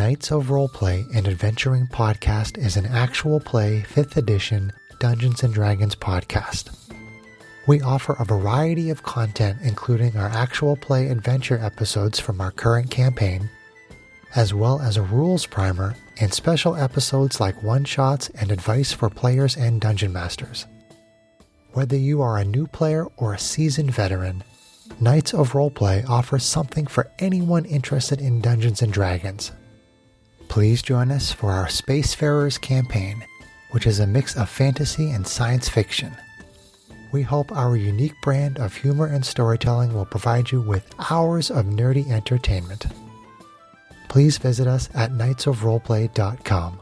Knights of Roleplay and Adventuring podcast is an actual play 5th edition Dungeons and Dragons podcast. We offer a variety of content, including our actual play adventure episodes from our current campaign, as well as a rules primer and special episodes like one shots and advice for players and dungeon masters. Whether you are a new player or a seasoned veteran, Knights of Roleplay offers something for anyone interested in Dungeons and Dragons. Please join us for our Spacefarers campaign, which is a mix of fantasy and science fiction. We hope our unique brand of humor and storytelling will provide you with hours of nerdy entertainment. Please visit us at knightsofroleplay.com.